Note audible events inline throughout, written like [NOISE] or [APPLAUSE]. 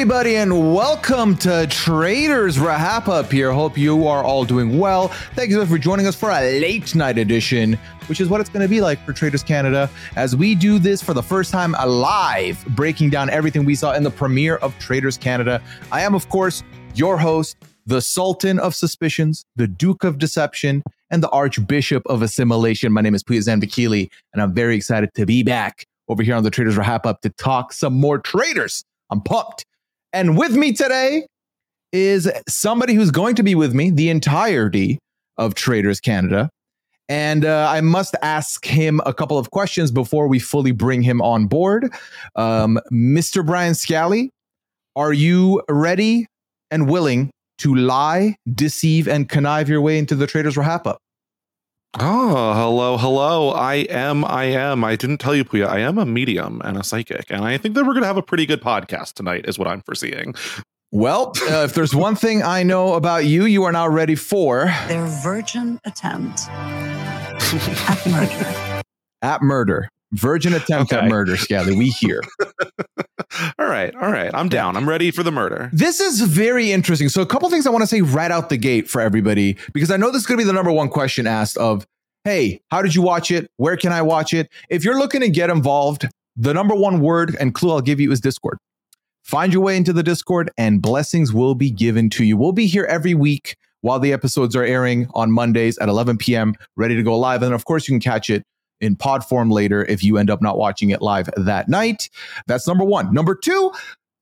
Everybody, and welcome to Traitors RHAP up here. Hope you are all doing well. Thank you for joining us for a late night edition, which is what it's going to be like for Traitors Canada as we do this for the first time alive, breaking down everything we saw in the premiere of Traitors Canada. I am, of course, your host, the Sultan of Suspicions, the Duke of Deception, and the Archbishop of Assimilation. My name is Pooya Zanvikili, and I'm very excited to be back over here on the Traitors Wrap Up to talk some more traitors. I'm pumped. And with me today is somebody who's going to be with me the entirety of Traitors Canada. And uh, I must ask him a couple of questions before we fully bring him on board. Um, Mr. Brian Scally, are you ready and willing to lie, deceive, and connive your way into the Traitors Wrap Up? Oh, hello, hello. I am, I am. I didn't tell you, Pooya. I am a medium and a psychic. And I think that we're going to have a pretty good podcast tonight, is what I'm foreseeing. Well, uh, if there's one thing I know about you, you are now ready for their virgin attempt [LAUGHS] at murder. At murder. Virgin attempt okay. at murder, Scally. We hear. [LAUGHS] all right, all right. I'm down. I'm ready for the murder. This is very interesting. So, a couple things I want to say right out the gate for everybody, because I know this is going to be the number one question asked of, hey, how did you watch it? Where can I watch it? If you're looking to get involved, the number one word and clue I'll give you is Discord. Find your way into the Discord, and blessings will be given to you. We'll be here every week while the episodes are airing on Mondays at 11 p.m., ready to go live. And of course, you can catch it in pod form later if you end up not watching it live that night. That's number one. Number two,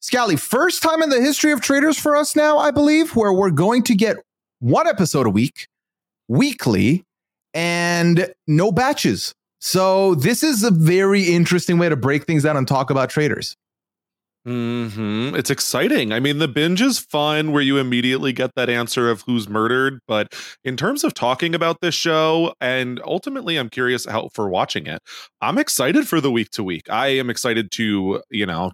Scally, first time in the history of traitors for us now, I believe, where we're going to get one episode a week, weekly, and no batches. So this is a very interesting way to break things down and talk about traitors. Hmm. It's exciting. I mean, the binge is fun where you immediately get that answer of who's murdered. But in terms of talking about this show, and ultimately, I'm curious how for watching it. I'm excited for the week to week. I am excited to, you know,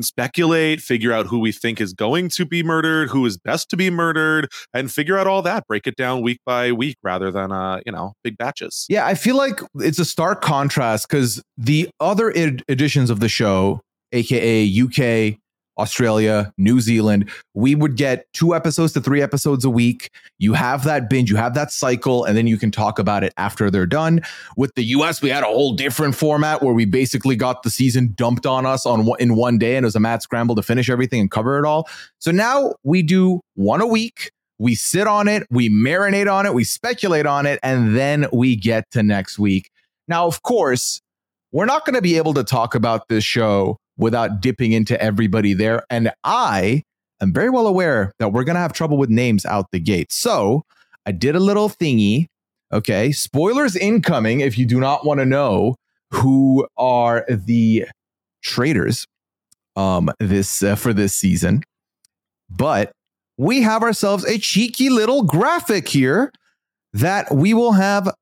speculate, figure out who we think is going to be murdered, who is best to be murdered, and figure out all that. Break it down week by week rather than uh, you know, big batches. Yeah, I feel like it's a stark contrast because the other ed- editions of the show aka UK, Australia, New Zealand, we would get two episodes to three episodes a week. You have that binge, you have that cycle, and then you can talk about it after they're done. With the US, we had a whole different format where we basically got the season dumped on us on in one day, and it was a mad scramble to finish everything and cover it all. So now we do one a week. We sit on it, we marinate on it, we speculate on it, and then we get to next week. Now, of course, we're not going to be able to talk about this show without dipping into everybody there. And I am very well aware that we're going to have trouble with names out the gate. So I did a little thingy. Okay. Spoilers incoming if you do not want to know who are the traitors um this uh, for this season. But we have ourselves a cheeky little graphic here that we will have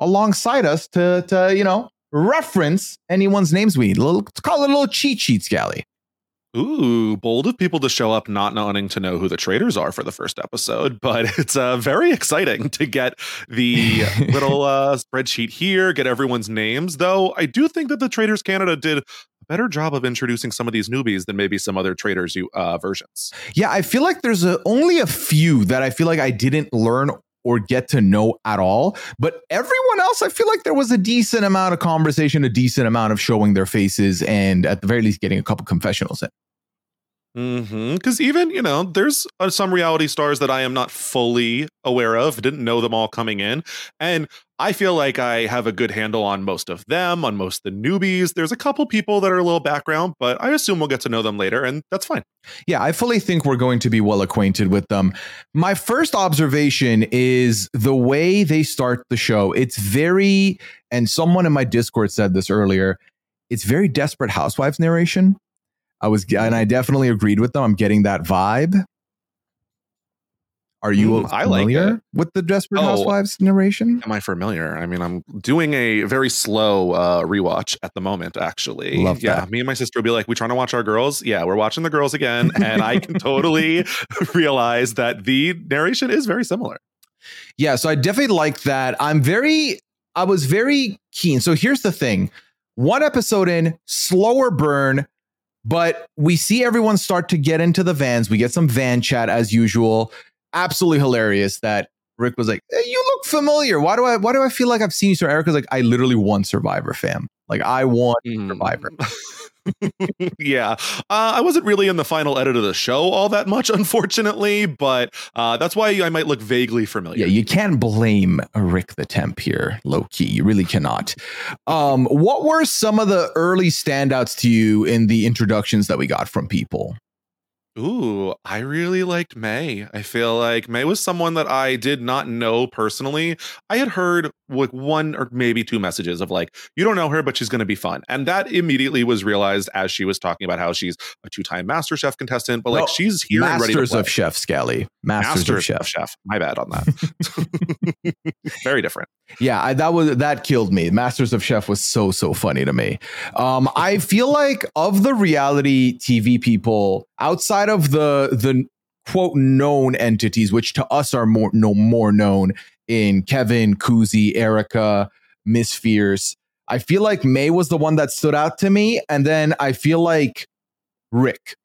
alongside us to to you know reference anyone's names we need. Let's call it a little cheat sheet, Scally. Ooh, bold of people to show up not wanting to know who the traitors are for the first episode, [LAUGHS] but it's uh, very exciting to get the [LAUGHS] little uh, spreadsheet here, get everyone's names. Though I do think that the Traitors Canada did a better job of introducing some of these newbies than maybe some other traitors uh, versions. Yeah, I feel like there's a, only a few that I feel like I didn't learn or get to know at all. But everyone else, I feel like there was a decent amount of conversation, a decent amount of showing their faces, and at the very least, getting a couple confessionals in. Because mm-hmm. even you know, there's uh, some reality stars that I am not fully aware of. Didn't know them all coming in, and I feel like I have a good handle on most of them, on most of the newbies. There's a couple people that are a little background, but I assume we'll get to know them later, and that's fine. Yeah, I fully think we're going to be well acquainted with them. My first observation is the way they start the show. It's very, and someone in my Discord said this earlier. It's very desperate housewives narration I was, and I definitely agreed with them. I'm getting that vibe. Are you mm, familiar like with the Desperate oh, Housewives narration? Am I familiar? I mean, I'm doing a very slow uh, rewatch at the moment. Actually, Love yeah. That. Me and my sister will be like, "We trying to watch our girls? Yeah, we're watching the girls again," and I can totally [LAUGHS] realize that the narration is very similar. Yeah, so I definitely like that. I'm very, I was very keen. So here's the thing: one episode in, slower burn but we see everyone start to get into the vans. We get some van chat as usual. Absolutely hilarious that Rick was like, hey, "You look familiar. Why do I? Why do I feel like I've seen you?" So Erica's like, "I literally won Survivor, fam. Like I won mm. Survivor." [LAUGHS] [LAUGHS] yeah, uh, I wasn't really in the final edit of the show all that much, unfortunately, but uh, that's why I might look vaguely familiar. Yeah, you can't blame Rick the Temp here, low key. You really cannot. Um, what were some of the early standouts to you in the introductions that we got from people? Ooh, I really liked May. I feel like May was someone that I did not know personally. I had heard like one or maybe two messages of like, you don't know her, but she's going to be fun. And that immediately was realized as she was talking about how she's a two time Master Chef contestant, but like no, she's here Masters and ready to play. of Chef Scally. Masters, Masters of Chef. Chef. My bad on that. [LAUGHS] [LAUGHS] Very different. Yeah, I, that was that killed me. Masters of Chef was so so funny to me. Um, I feel like of the reality TV people outside of the the quote known entities, which to us are more no more known in Kevin, Kuzi, Erica, Miss Fierce. I feel like May was the one that stood out to me, and then I feel like Rick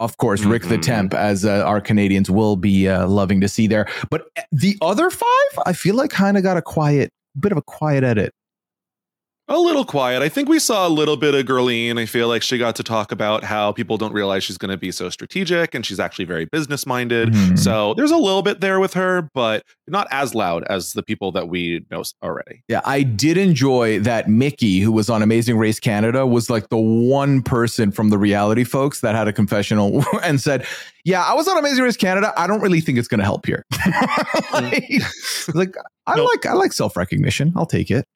of course, mm-hmm. Rick the mm-hmm. Temp, as uh, our Canadians will be uh, loving to see there. But eh, the other five, I feel like kind of got a quiet, bit of a quiet edit. A little quiet. I think we saw a little bit of Gerline. I feel like she got to talk about how people don't realize she's going to be so strategic and she's actually very business minded. Mm. So there's a little bit there with her, but not as loud as the people that we know already. Yeah, I did enjoy that Mickey, who was on Amazing Race Canada, was like the one person from the reality folks that had a confessional [LAUGHS] and said, Yeah, I was on Amazing Race Canada. I don't really think it's going to help here. [LAUGHS] like, like, I nope. like I like self recognition. I'll take it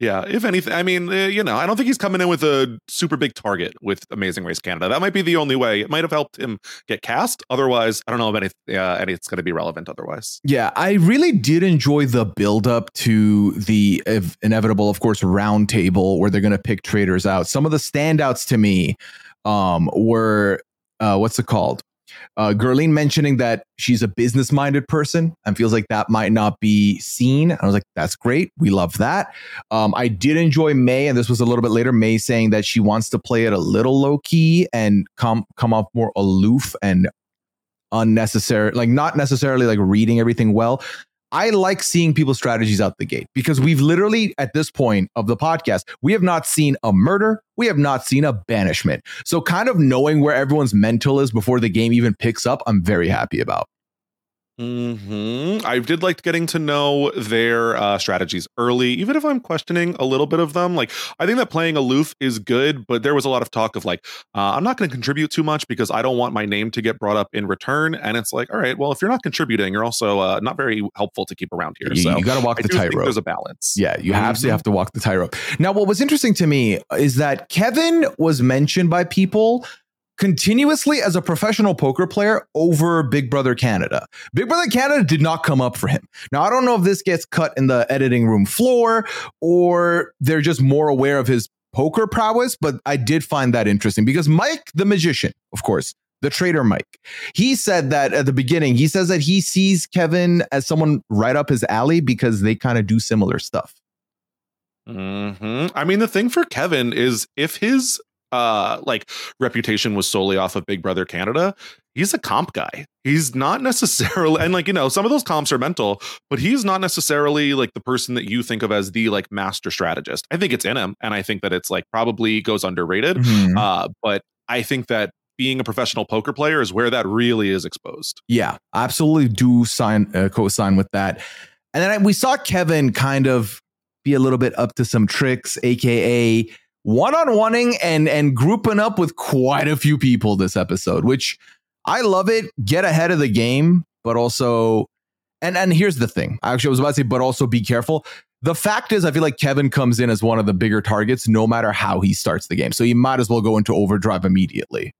yeah, if anything, I mean, uh, you know, I don't think he's coming in with a super big target with Amazing Race Canada. That might be the only way. It might have helped him get cast. Otherwise, I don't know if any, uh, any it's going to be relevant. Otherwise, yeah, I really did enjoy the build up to the ev- inevitable, of course, roundtable where they're going to pick traders out. Some of the standouts to me um, were uh, what's it called? Uh, Gerline mentioning that she's a business minded person and feels like that might not be seen. I was like, that's great. We love that. Um, I did enjoy May, and this was a little bit later. May saying that she wants to play it a little low key and come come off more aloof and unnecessary, like not necessarily like reading everything well. I like seeing people's strategies out the gate because we've literally, at this point of the podcast, we have not seen a murder. We have not seen a banishment. So, kind of knowing where everyone's mental is before the game even picks up, I'm very happy about. Hmm. I did like getting to know their uh, strategies early, even if I'm questioning a little bit of them. Like, I think that playing aloof is good, but there was a lot of talk of like, uh, I'm not going to contribute too much because I don't want my name to get brought up in return. And it's like, all right, well, if you're not contributing, you're also uh, not very helpful to keep around here. You, so you got to walk I the tightrope. There's a balance. Yeah, you have mm-hmm. to have to walk the tightrope. Now, what was interesting to me is that Kevin was mentioned by people continuously as a professional poker player over Big Brother Canada. Big Brother Canada did not come up for him. Now, I don't know if this gets cut in the editing room floor or they're just more aware of his poker prowess, but I did find that interesting because Mike, the magician, of course, the trader Mike, he said that at the beginning, he says that he sees Kevin as someone right up his alley because they kind of do similar stuff. hmm I mean, the thing for Kevin is if his uh like reputation was solely off of Big Brother Canada, he's a comp guy. He's not [LAUGHS] necessarily and like, you know, some of those comps are mental, but he's not necessarily like the person that you think of as the like master strategist. I think it's in him and I think that it's like probably goes underrated. Mhm. Uh but I think that being a professional poker player is where that really is exposed. Yeah, absolutely do sign uh, co-sign with that. And then I, we saw Kevin kind of be a little bit up to some tricks, aka one-on-oneing and and grouping up with quite a few people this episode, which I love it. Get ahead of the game, but also and and here's the thing. Actually, I was about to say, but also be careful. The fact is, I feel like Kevin comes in as one of the bigger targets, no matter how he starts the game. So he might as well go into overdrive immediately.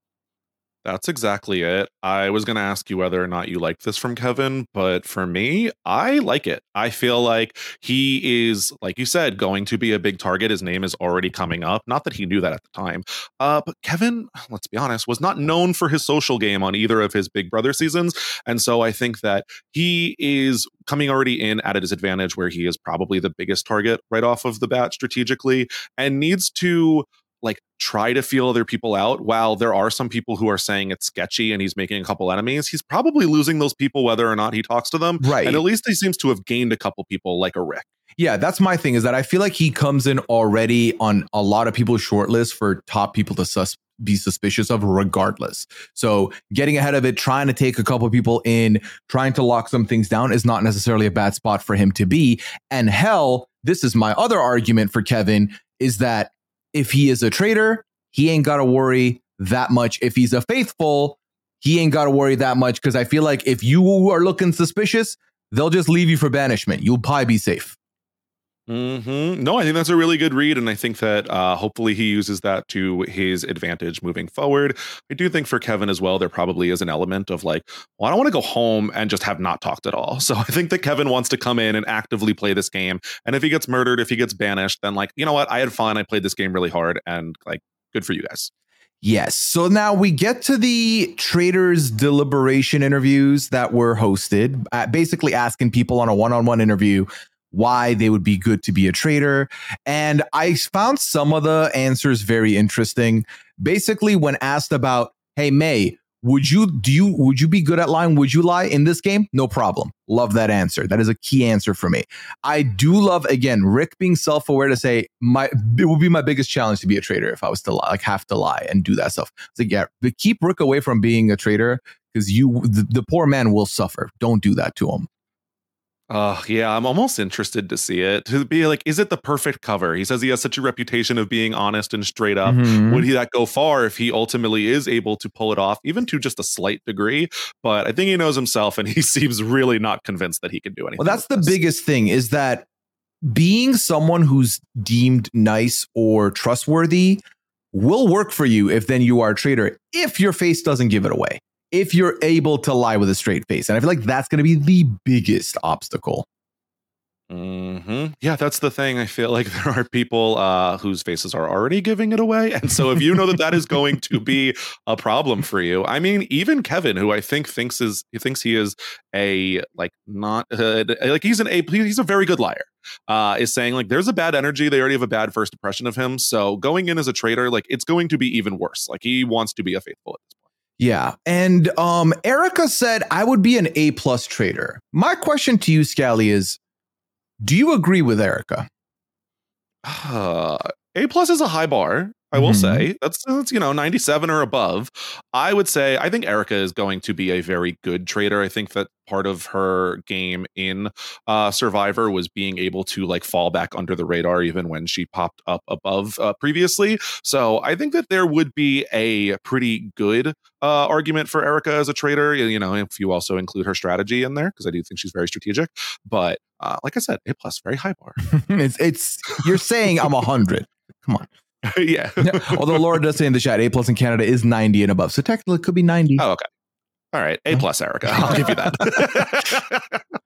That's exactly it. I was going to ask you whether or not you like this from Kevin, but for me, I like it. I feel like he is, like you said, going to be a big target. His name is already coming up. Not that he knew that at the time. Uh, but Kevin, let's be honest, was not known for his social game on either of his Big Brother seasons. And so I think that he is coming already in at a disadvantage where he is probably the biggest target right off of the bat strategically and needs to like try to feel other people out while there are some people who are saying it's sketchy and he's making a couple enemies he's probably losing those people whether or not he talks to them Right. and at least he seems to have gained a couple people like a rick Yeah, that's my thing is that I feel like he comes in already on a lot of people's short list for top people to sus- be suspicious of regardless. So getting ahead of it, trying to take a couple people in, trying to lock some things down is not necessarily a bad spot for him to be. And hell, this is my other argument for Kevin is that if he is a traitor, he ain't got to worry that much. If he's a faithful, he ain't got to worry that much because I feel like if you are looking suspicious, they'll just leave you for banishment. You'll probably be safe. Hmm No, I think that's a really good read, and I think that uh, hopefully he uses that to his advantage moving forward. I do think for Kevin as well, there probably is an element of like, well, I don't want to go home and just have not talked at all. [LAUGHS] So I think that Kevin wants to come in and actively play this game. And if he gets murdered, if he gets banished, then like, you know what, I had fun. I played this game really hard, and like, good for you guys. Yes. So now we get to the traitors deliberation interviews that were hosted, uh, basically asking people on a one on one interview why they would be good to be a traitor. And I found some of the answers very interesting. Basically, when asked about, hey, May, would you do you would you be good at lying? Would you lie in this game? No problem. Love that answer. That is a key answer for me. I do love again Rick being self-aware to say my it would be my biggest challenge to be a traitor if I was to lie, like have to lie and do that stuff. It's like yeah, but keep Rick away from being a traitor because you the, the poor man will suffer. Don't do that to him. Uh yeah, I'm almost interested to see it. To be like, is it the perfect cover? He says he has such a reputation of being honest and straight up. Mhm. Would he that go far if he ultimately is able to pull it off, even to just a slight degree? But I think he knows himself and [LAUGHS] he seems really not convinced that he can do anything. Well, that's the this. biggest thing is that being someone who's deemed nice or trustworthy will work for you if then you are a traitor if your face doesn't give it away. If you're able to lie with a straight face. And I feel like that's going to be the biggest obstacle. hmm Yeah, that's the thing. I feel like [LAUGHS] there are people uh, whose faces are already giving it away, and so if you know that that is going to be a problem for you, I mean, even Kevin, who I think thinks is he thinks he is a like not uh, like he's an a he's a very good liar, uh, is saying like there's a bad energy. They already have a bad first impression of him, so going in as a traitor, like it's going to be even worse. Like he wants to be a faithful at this point. Yeah. And um Erica said I would be an A plus traitor. My question to you, Scally, is do you agree with Erica? Uh, a plus is a high bar. I will Mhm. say that's that's you know 97 or above. I would say I think Erica is going to be a very good traitor. I think that part of her game in uh, Survivor was being able to like fall back under the radar even when she popped up above uh, previously. So I think that there would be a pretty good uh, argument for Erica as a traitor. You know, if you also include her strategy in there because I do think she's very strategic. But uh, like I said, A plus, very high bar. [LAUGHS] it's it's you're saying I'm a hundred. Come on. [LAUGHS] yeah. Yeah, Although Laura does say in the chat, A plus in Canada is 90 and above. So technically it could be 90. Oh, okay. All right. A plus, Erica. I'll give you that. [LAUGHS]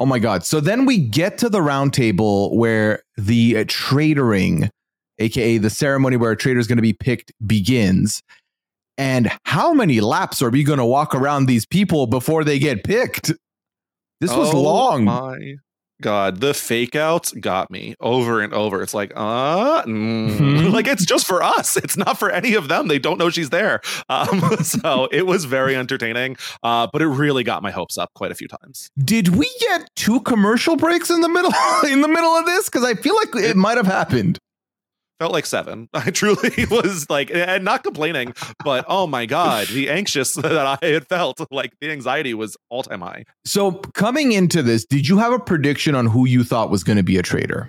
Oh my God. So then we get to the round table where the uh, tradering, aka the ceremony where a traitor is going to be picked, begins. And how many laps are we going to walk around these people before they get picked? This was Oh long. My God, the fake outs got me over and over. It's like, uh, mm. [LAUGHS] like it's just for us. It's not for any of them. They don't know she's there. Um, [LAUGHS] so it was very entertaining, uh, but it really got my hopes up quite a few times. Did we get two commercial breaks in the middle [LAUGHS] in the middle of this? Because I feel like it might have happened felt like seven. [LAUGHS] I truly [LAUGHS] was like, and not complaining, but oh my god, the anxious [LAUGHS] that I had felt, like the anxiety was all time high. So coming into this, did you have a prediction on who you thought was going to be a traitor?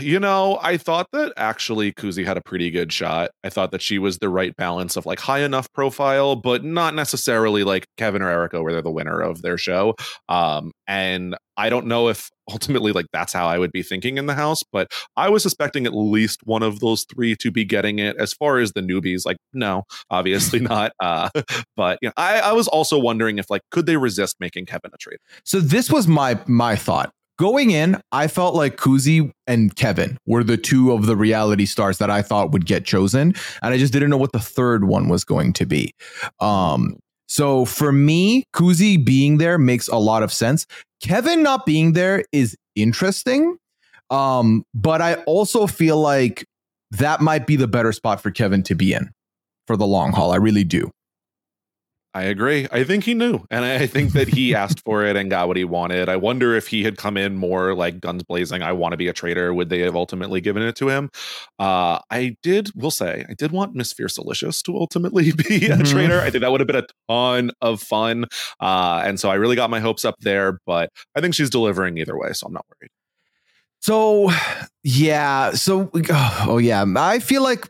You know, I thought that actually Kuzi had a pretty good shot. I thought that she was the right balance of like high enough profile, but not necessarily like Kevin or Erica, where they're the winner of their show. Um, and I don't know if ultimately like that's how I would be thinking in the house, but I was suspecting at least one of those three to be getting it. As far as the newbies, like no, obviously [LAUGHS] not. Uh, but you know, I, I was also wondering if like could they resist making Kevin a traitor? So this was my my thought. Going in, I felt like Kuzi and Kevin were the two of the reality stars that I thought would get chosen, and I just didn't know what the third one was going to be. Um, so for me, Kuzi being there makes a lot of sense. Kevin not being there is interesting, um, but I also feel like that might be the better spot for Kevin to be in for the long haul. I really do. I agree. I think he knew. And I think that he [LAUGHS] asked for it and got what he wanted. I wonder if he had come in more like guns blazing, I want to be a traitor, would they have ultimately given it to him? Uh, I did, will say, I did want Miss Fiercalicious to ultimately [LAUGHS] be a mm-hmm. traitor. I think that would have been a ton of fun. Uh, and so I really got my hopes up there, but I think she's delivering either way. So I'm not worried. So, yeah. So, oh, yeah. I feel like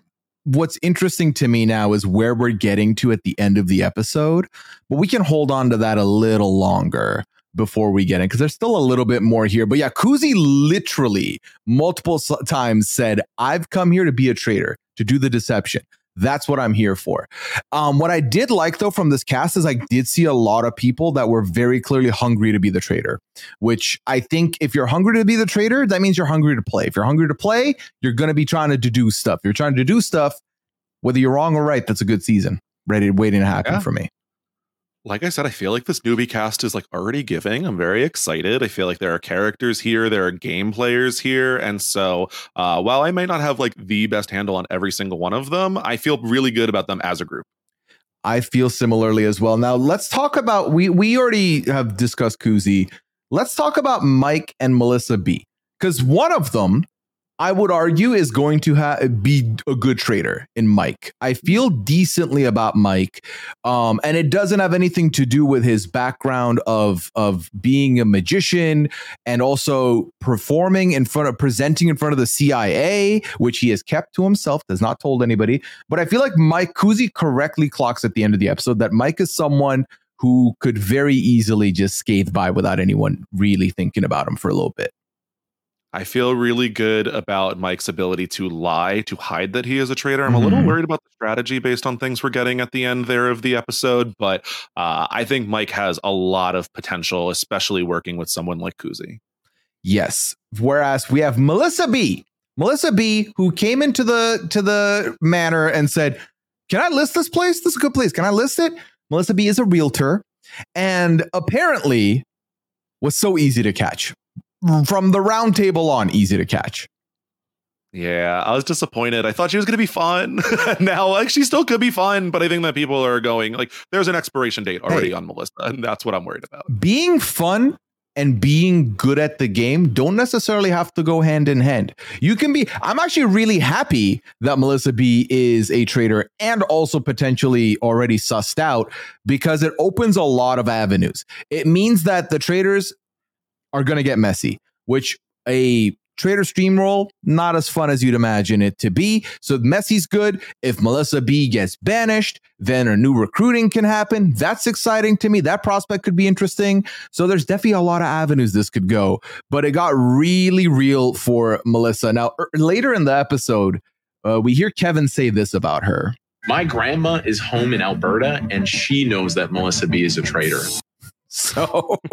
what's interesting to me now is where we're getting to at the end of the episode, but we can hold on to that a little longer before we get in because there's still a little bit more here. But yeah, literally multiple times said, I've come here to be a traitor, to do the deception. That's what I'm here for. Um, what I did like though from this cast is I did see a lot of people that were very clearly hungry to be the traitor, which I think if you're hungry to be the traitor, that means you're hungry to play. If you're hungry to play, you're going to be trying to do stuff. If you're trying to do stuff, whether you're wrong or right, that's a good season. Ready, waiting to happen yeah. for me like I said, I feel like this newbie cast is like already giving. I'm very excited. I feel like there are characters here, there are game players here, and so uh, while I might not have like the best handle on every single one of them, I feel really good about them as a group. I feel similarly as well. Now let's talk about we we already have discussed Kuzi. Let's talk about Mike and Melissa B. Because one of them I would argue is going to ha- be a good traitor in Mike. I feel decently about Mike, um, and it doesn't have anything to do with his background of of being a magician and also performing in front of presenting in front of the CIA, which he has kept to himself, does not told anybody. But I feel like Mike Kuzi correctly clocks at the end of the episode that Mike is someone who could very easily just scathe by without anyone really thinking about him for a little bit. I feel really good about Mike's ability to lie, to hide that he is a traitor. I'm mm-hmm. a little mm-hmm. worried about the strategy based on things we're getting at the end there of the episode, but uh, I think Mike has a lot of potential, especially working with someone like Kuzi. Yes. Whereas we have Melissa B. Melissa B, who came into the to the manor and said, "Can I list this place? This is a good place. Can I list it?" Melissa B is a realtor, and apparently was so easy to catch from the round table on easy to catch. Yeah, I was disappointed. I thought she was going to be fun. [LAUGHS] now, like, she still could be fun, but I think that people are going like, there's an expiration date already hey, on Melissa, and that's what I'm worried about. Being fun and being good at the game don't necessarily have to go hand in hand. You can be. I'm actually really happy that Melissa B is a traitor and also potentially already sussed out because it opens a lot of avenues. It means that the traitors are going to get messy, which a traitor steamroll not as fun as you'd imagine it to be. So messy's good. If Melissa B gets banished, then a new recruiting can happen. That's exciting to me. That prospect could be interesting. So there's definitely a lot of avenues this could go, but it got really real for Melissa. Now, er, later in the episode, uh, we hear Kevin say this about her. My grandma is home in Alberta and she knows that Melissa B is a traitor. So [LAUGHS]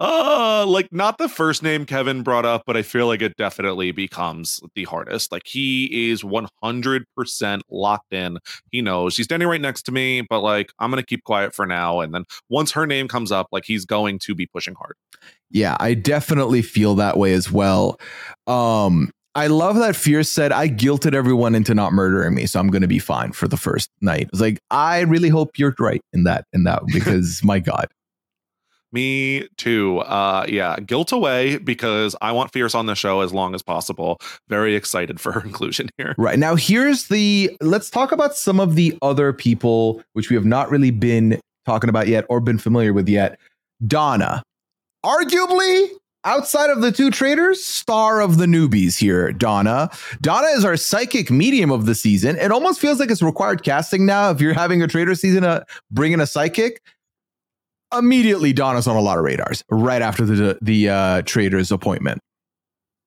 Uh, like not the first name Kevin brought up, but I feel like it definitely becomes the hardest. Like he is 100% locked in. He knows she's standing right next to me, but like I'm gonna keep quiet for now. And then once her name comes up, like he's going to be pushing hard. Yeah, I definitely feel that way as well. Um, I love that Fierce said, I guilted everyone into not murdering me, so I'm gonna be fine for the first night. It's like, I really hope you're right in that, in that, [LAUGHS] because my God. Me too. Uh yeah, guilt away because I want Fierce on the show as long as possible. Very excited for her [LAUGHS] inclusion here. Right. Now here's the let's talk about some of the other people which we have not really been talking about yet or been familiar with yet. Donna. Arguably outside of the two traitors, star of the newbies here, Donna. Donna is our psychic medium of the season. It almost feels like it's required casting now. If you're having a traitor season, uh, bring in a psychic. Immediately, Donna's on a lot of radars right after the the uh, traitor's appointment.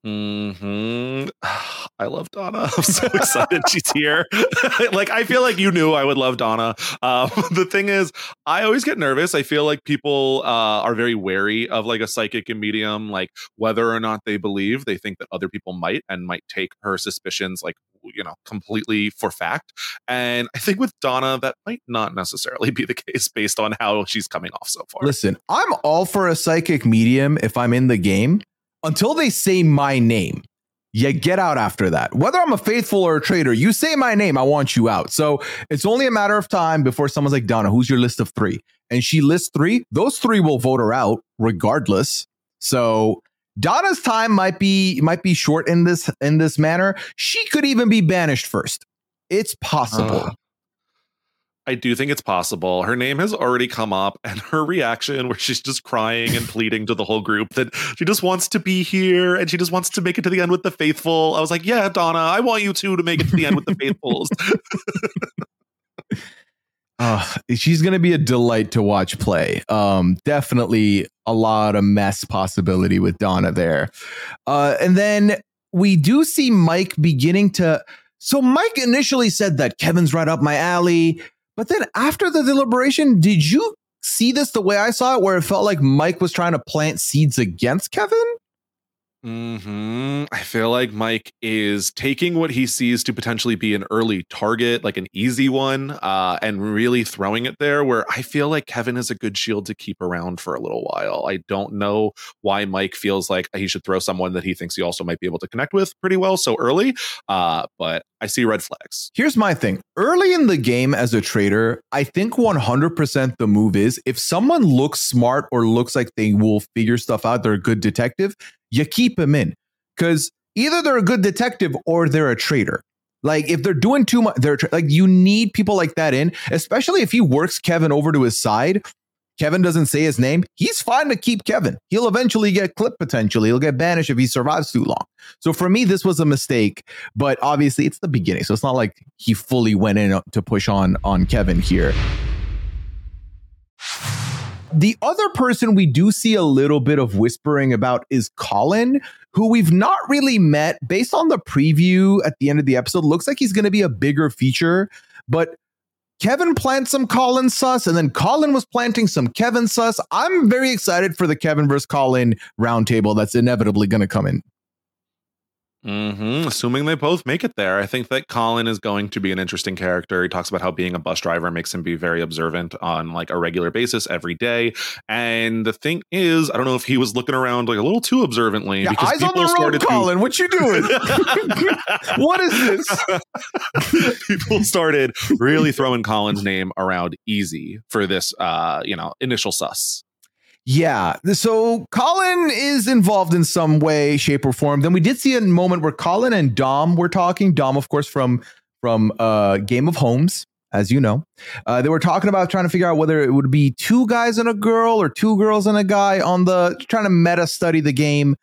Hmm. [SIGHS] I love Donna. [LAUGHS] I'm so excited she's here. [LAUGHS] like I feel like you knew I would love Donna. Um, [LAUGHS] the thing is, I always get nervous. I feel like people uh, are very wary of like a psychic and medium, like whether or not they believe. They think that other people might and might take her suspicions like you know completely for fact. And I think with Donna, that might not necessarily be the case based on how she's coming off so far. Listen, I'm all for a psychic medium if I'm in the game until they say my name. You get out after that. Whether I'm a faithful or a traitor, you say my name, I want you out. So it's only a matter of time before someone's like, Donna, who's your list of three? And she lists three. Those three will vote her out regardless. So Donna's time might be might be short in this in this manner. She could even be banished first. It's possible. Uh, I do think it's possible. Her name has already come up, [LAUGHS] and her reaction, where she's just crying and pleading to the whole group that she just wants to be here and she just wants to make it to the end with the faithful. I was like, yeah, Donna, I want you too to make it to the end with the faithfuls. uh, [LAUGHS] she's going to be a delight to watch play. Um, definitely a lot of mess possibility with Donna there. Uh, and then we do see Mike beginning to. So Mike initially said that Kevin's right up my alley. But then after the deliberation, did you see this the way I saw it, where it felt like Mike was trying to plant seeds against Kevin? Hmm. I feel like Mike is taking what he sees to potentially be an early target, like an easy one, uh, and really throwing it there. Where I feel like Kevin is a good shield to keep around for a little while. I don't know why Mike feels like he should throw someone that he thinks he also might be able to connect with pretty well so early. Uh, but I see red flags. Here's my thing. Early in the game as a traitor, I think 100% the move is if someone looks smart or looks like they will figure stuff out, they're a good detective, you keep them in because either they're a good detective or they're a traitor. Like if they're doing too much, they're tra- like you need people like that in, especially if he works Kevin over to his side. Kevin doesn't say his name. He's fine to keep Kevin. He'll eventually get clipped potentially. He'll get banished if he survives too long. So for me, this was a mistake, but obviously it's the beginning. So it's not like he fully went in to push on on Kevin here. The other person we do see a little bit of whispering about is Colin, who we've not really met based on the preview at the end of the episode. Looks like he's going to be a bigger feature, but Kevin plants some Colin sus, and then Colin was planting some Kevin sus. I'm very excited for the Kevin versus Colin roundtable that's inevitably going to come in. Mm-hmm. Assuming they both make it there, I think that Colin is going to be an interesting character. He talks about how being a bus driver makes him be very observant on like a regular basis every day. And the thing is, I don't know if he was looking around like a little too observantly Yeah, because eyes on people the road, started to- Colin. What you doing? [LAUGHS] [LAUGHS] what is this? [LAUGHS] people started really throwing Colin's name around easy for this uh, you know, initial sus. Yeah. So Colin is involved in some way, shape, or form. Then we did see a moment where Colin and Dom were talking. Dom, of course, from from uh, Game of Homes, as you know. Uh, they were talking about trying to figure out whether it would be two guys and a girl or two girls and a guy on the trying to meta study the game.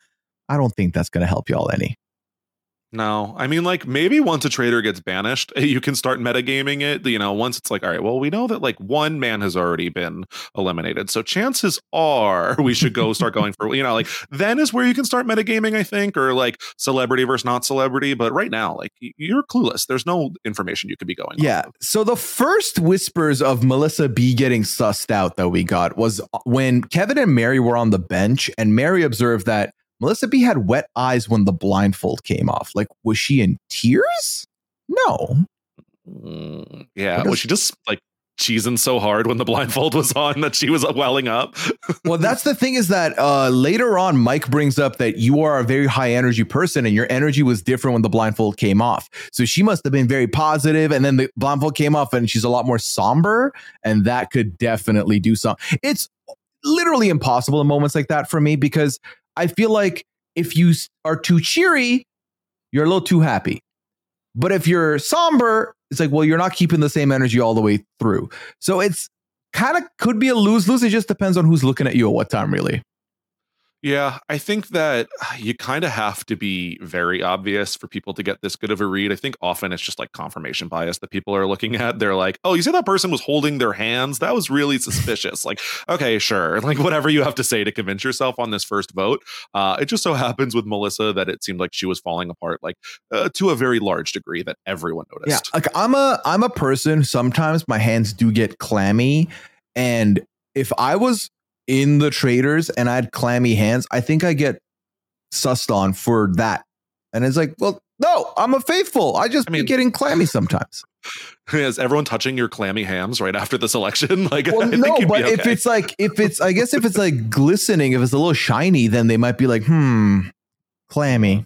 I don't think that's going to help y'all any. No, I mean, like maybe once a trader gets banished, [LAUGHS] you can start metagaming it. You know, once it's like, all right, well, we know that like one man has already been eliminated, so chances are [LAUGHS] we should go start going for, you know, like then is where you can start metagaming, I think, or like celebrity versus not celebrity. But right now, like you're clueless. There's no information you could be going. Yeah. So the first whispers of Melissa B getting sussed out that we got was uh, when Kevin and Mary were on the bench, and Mary observed that Melissa B had wet eyes when the blindfold came off. Like, was she in tears? No. Mm, yeah. Was she just like cheesing so hard when the blindfold was on that she was welling up? [LAUGHS] well, that's the thing is that uh, later on, Mike brings up that you are a very high energy person and your energy was different when the blindfold came off. So she must have been very positive, and then the blindfold came off and she's a lot more somber, and that could definitely do something. It's literally impossible in moments like that for me because I feel like if you are too cheery, you're a little too happy. But if you're somber, it's like, well, you're not keeping the same energy all the way through. So it's kind of could be a lose lose. It just depends on who's looking at you at what time, really. Yeah, I think that [SIGHS] you kind of have to be very obvious for people to get this good of a read. I think often it's just like confirmation bias that people are looking [LAUGHS] at. They're like, oh, you see that person was holding their hands? That was really suspicious. like, okay, sure. [LAUGHS] Like, whatever you have to say to convince yourself on this first vote. Uh, it just so happens with Melissa that it seemed like she was falling apart, like uh, to a very large degree that everyone noticed. Yeah, like I'm a I'm a person. Sometimes my hands do get clammy, and if I was in the traitors and I had clammy hands, I think I get sussed on for that. And it's like, well, no, I'm a faithful. I just I mean, be getting clammy sometimes. [LAUGHS] Is everyone touching your clammy hams right after this election? [LAUGHS] Like, well, no, but okay. if it's like, if it's, I guess if it's like glistening, if it's a little shiny, then they might be like, hmm, clammy.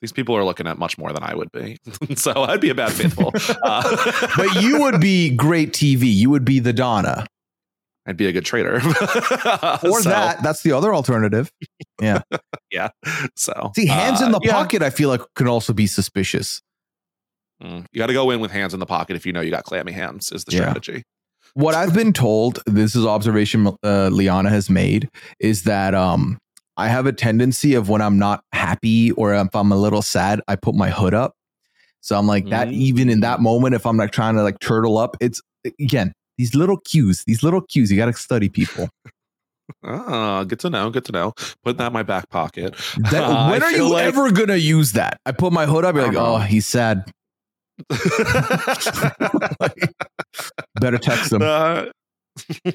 These people are looking at much more than I would be, [LAUGHS] so I'd be a bad faithful. Uh, but you would be great TV. You would be the Donna. I'd be a good traitor. [LAUGHS] or so, that. That's the other alternative. Yeah. [LAUGHS] yeah. So see, hands uh, in the yeah. pocket, I feel like can also be suspicious. Mm, you got to go in with hands in the pocket if you know you got clammy hands, is the yeah. strategy. What I've been told, this is observation uh, Liana has made, is that um, I have a tendency of when I'm not happy or if I'm a little sad, I put my hood up. So I'm like mm that. Even in that moment, if I'm like trying to like turtle up, it's again these little cues, these little cues. You got to study people. Ah, good to know. Good to know. Put that in my back pocket. That, uh, when are you like, ever gonna use that? I put my hood up. You're like, oh, he's sad. [LAUGHS] [LAUGHS] Better text him. Uh, [LAUGHS]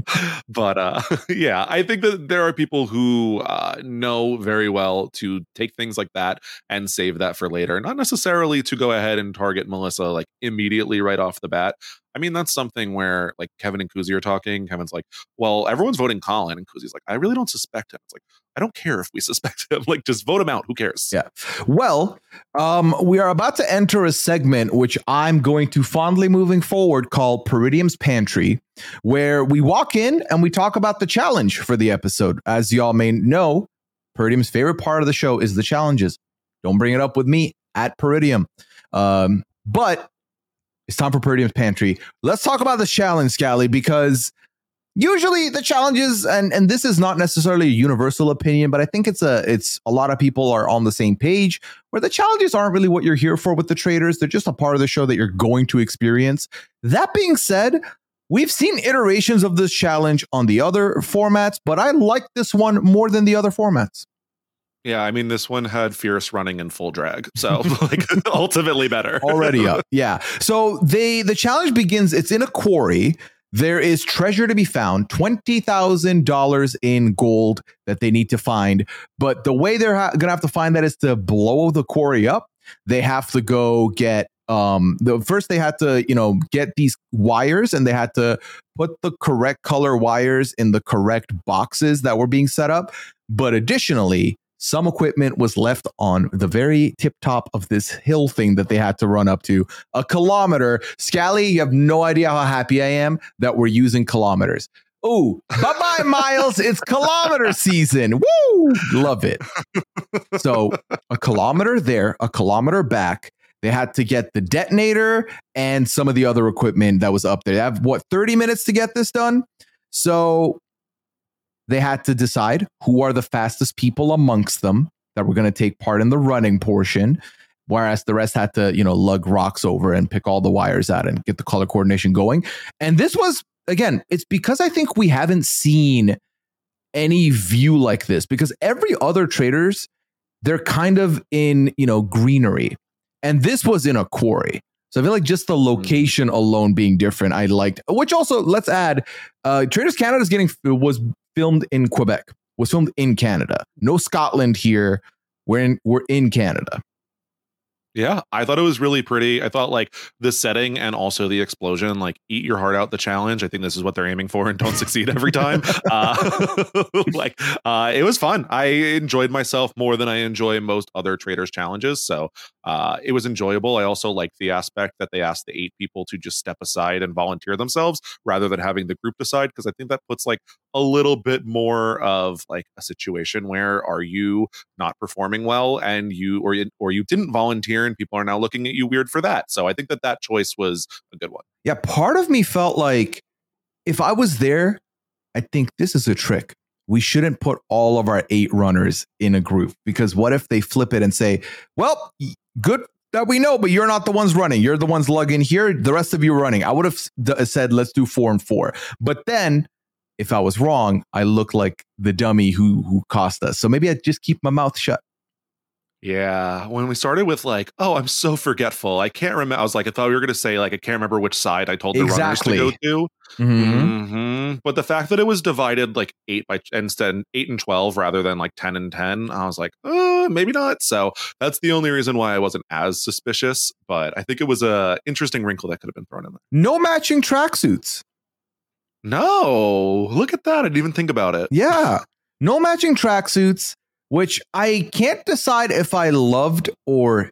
[LAUGHS] but uh, [LAUGHS] yeah, I think that there are people who uh, know very well to take things like that and save that for later, not necessarily to go ahead and target Melissa like immediately right off the bat. I mean, that's something where like Kevin and Kuzi are talking. Kevin's like, "Well, everyone's voting Colin," and Kuzi's like, "I really don't suspect him." It's like, I don't care if we [LAUGHS] suspect him. Like, just vote him out. Who cares? Yeah. Well, um, we are about to enter a segment which I'm going to fondly moving forward called Peridium's Pantry, where we walk in and we talk about the challenge for the episode. As y'all may know, Peridium's favorite part of the show is the challenges. Don't bring it up with me at Peridium. Um, but it's time for Peridium's Pantry. Let's talk about the challenge, Scally, because usually the challenges and and this is not necessarily a universal opinion but i think it's a it's a lot of people are on the same page where the challenges aren't really what you're here for with the traitors they're just a part of the show that you're going to experience that being said we've seen iterations of this challenge on the other formats but i like this one more than the other formats yeah, I mean, this one had Fierce running in full drag, so [LAUGHS] like [LAUGHS] ultimately better. Already up, [LAUGHS] yeah. So they the challenge begins. It's in a quarry, there is treasure to be found, $20,000 in gold that they need to find. But the way they're ha- going to have to find that is to blow the quarry up. They have to go get um the first they had to you know get these wires and they had to put the correct color wires in the correct boxes that were being set up but additionally some equipment was left on the very tip top of this hill thing that they had to run up to a kilometer. Scally, you have no idea how happy I am that we're using kilometers. Oh, bye bye, [LAUGHS] Miles. It's kilometer season. Woo! Love it. So, a kilometer there, a kilometer back. They had to get the detonator and some of the other equipment that was up there. They have what, 30 minutes to get this done? So, they had to decide who are the fastest people amongst them. that were going to take part in the running portion, whereas the rest had to, you know, lug rocks over and pick all the wires out and get the color coordination going. And this was, again, it's because I think we haven't seen any view like this because every other traitors, they're kind of in, you know, greenery. And this was in a quarry. So I feel like just the location alone being different, I liked. Which also, let's add, uh, Traitors Canada is getting was filmed in Quebec, was filmed in Canada. No Scotland here. We're in we're in Canada. Yeah, I thought it was really pretty. I thought like the setting and also the explosion, like eat your heart out the challenge. I think this is what they're aiming for and don't succeed every time. [LAUGHS] Uh, [LAUGHS] like uh, it was fun. I enjoyed myself more than I enjoy most other traitors challenges. So uh, it was enjoyable. I also like the aspect that they asked the eight people to just step aside and volunteer themselves rather than having the group decide because I think that puts like a little bit more of like a situation where are you not performing well and you or or you didn't volunteer and people are now looking at you weird for that. So I think that that choice was a good one. Yeah, part of me felt like if I was there, I think this is a trick. We shouldn't put all of our eight runners in a group because what if they flip it and say, "Well, good that we know, but you're not the ones running. You're the ones lugging here. The rest of you running." I would have said, "Let's do four and four. But then if I was wrong, I look like the dummy who who cost us. So maybe I just keep my mouth shut. Yeah, when we started with like, oh, I'm so forgetful. I can't remember. I was like, I thought we were going to say like, I can't remember which side I told the exactly. runners to go to. Mm-hmm. Mm-hmm. But the fact that it was divided like eight by instead eight and twelve rather than like ten and ten, I was like, uh, maybe not. So that's the only reason why I wasn't as suspicious. But I think it was a interesting wrinkle that could have been thrown in there. No matching tracksuits. No, look at that. I didn't even think about it. Yeah, no matching tracksuits which I can't decide if I loved or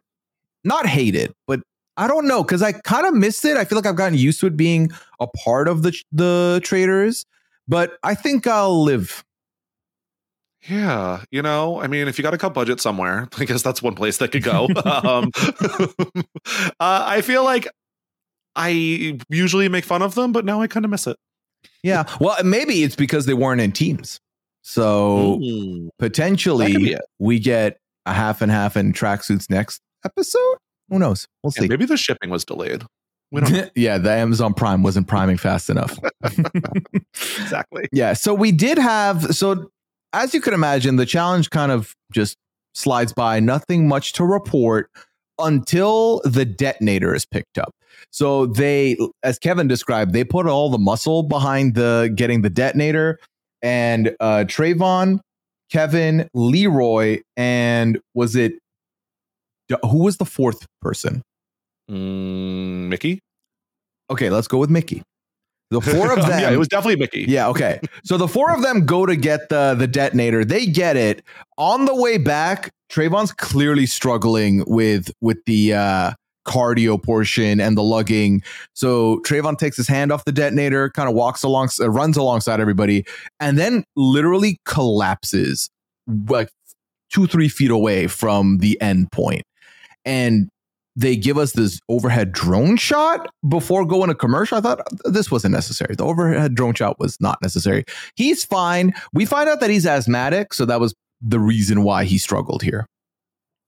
not hated, but I don't know because I kind of missed it. I feel like I've gotten used to it being a part of the the traitors, but I think I'll live. Yeah, you know, I mean, if you got to cut budget somewhere, [LAUGHS] I guess that's one place that could go. [LAUGHS] um, [LAUGHS] uh, I feel like I usually make fun of them, but now I kind of miss it. Yeah, well, maybe it's because they weren't in teams. So mm. potentially we get a half and half in tracksuits next episode. Who knows? We'll see. Maybe the shipping was delayed. We don't [LAUGHS] yeah, the Amazon Prime wasn't priming fast enough. [LAUGHS] [LAUGHS] exactly. Yeah. So we did have so as you can imagine, the challenge kind of just slides by, nothing much to report until the detonator is picked up. So they, as Kevin described, they put all the muscle behind the getting the detonator and uh, Trayvon, Kevin, Leroy, and was it who was the fourth person? Mm, Mickey. Okay, let's go with Mickey. The [LAUGHS] four of them. yeah, it was definitely Mickey. Yeah, okay. so the four of them go to get the the detonator. They get it on the way back. Trayvon's clearly struggling with with the uh, cardio portion and the lugging. So Trayvon takes his hand off the detonator, kind of walks along, uh, runs alongside everybody, and then literally collapses like two, three feet away from the end point. And they give us this overhead drone shot before going to commercial. I thought this wasn't necessary. The overhead drone shot was not necessary. He's fine. We find out that he's asthmatic, so that was the reason why he struggled here.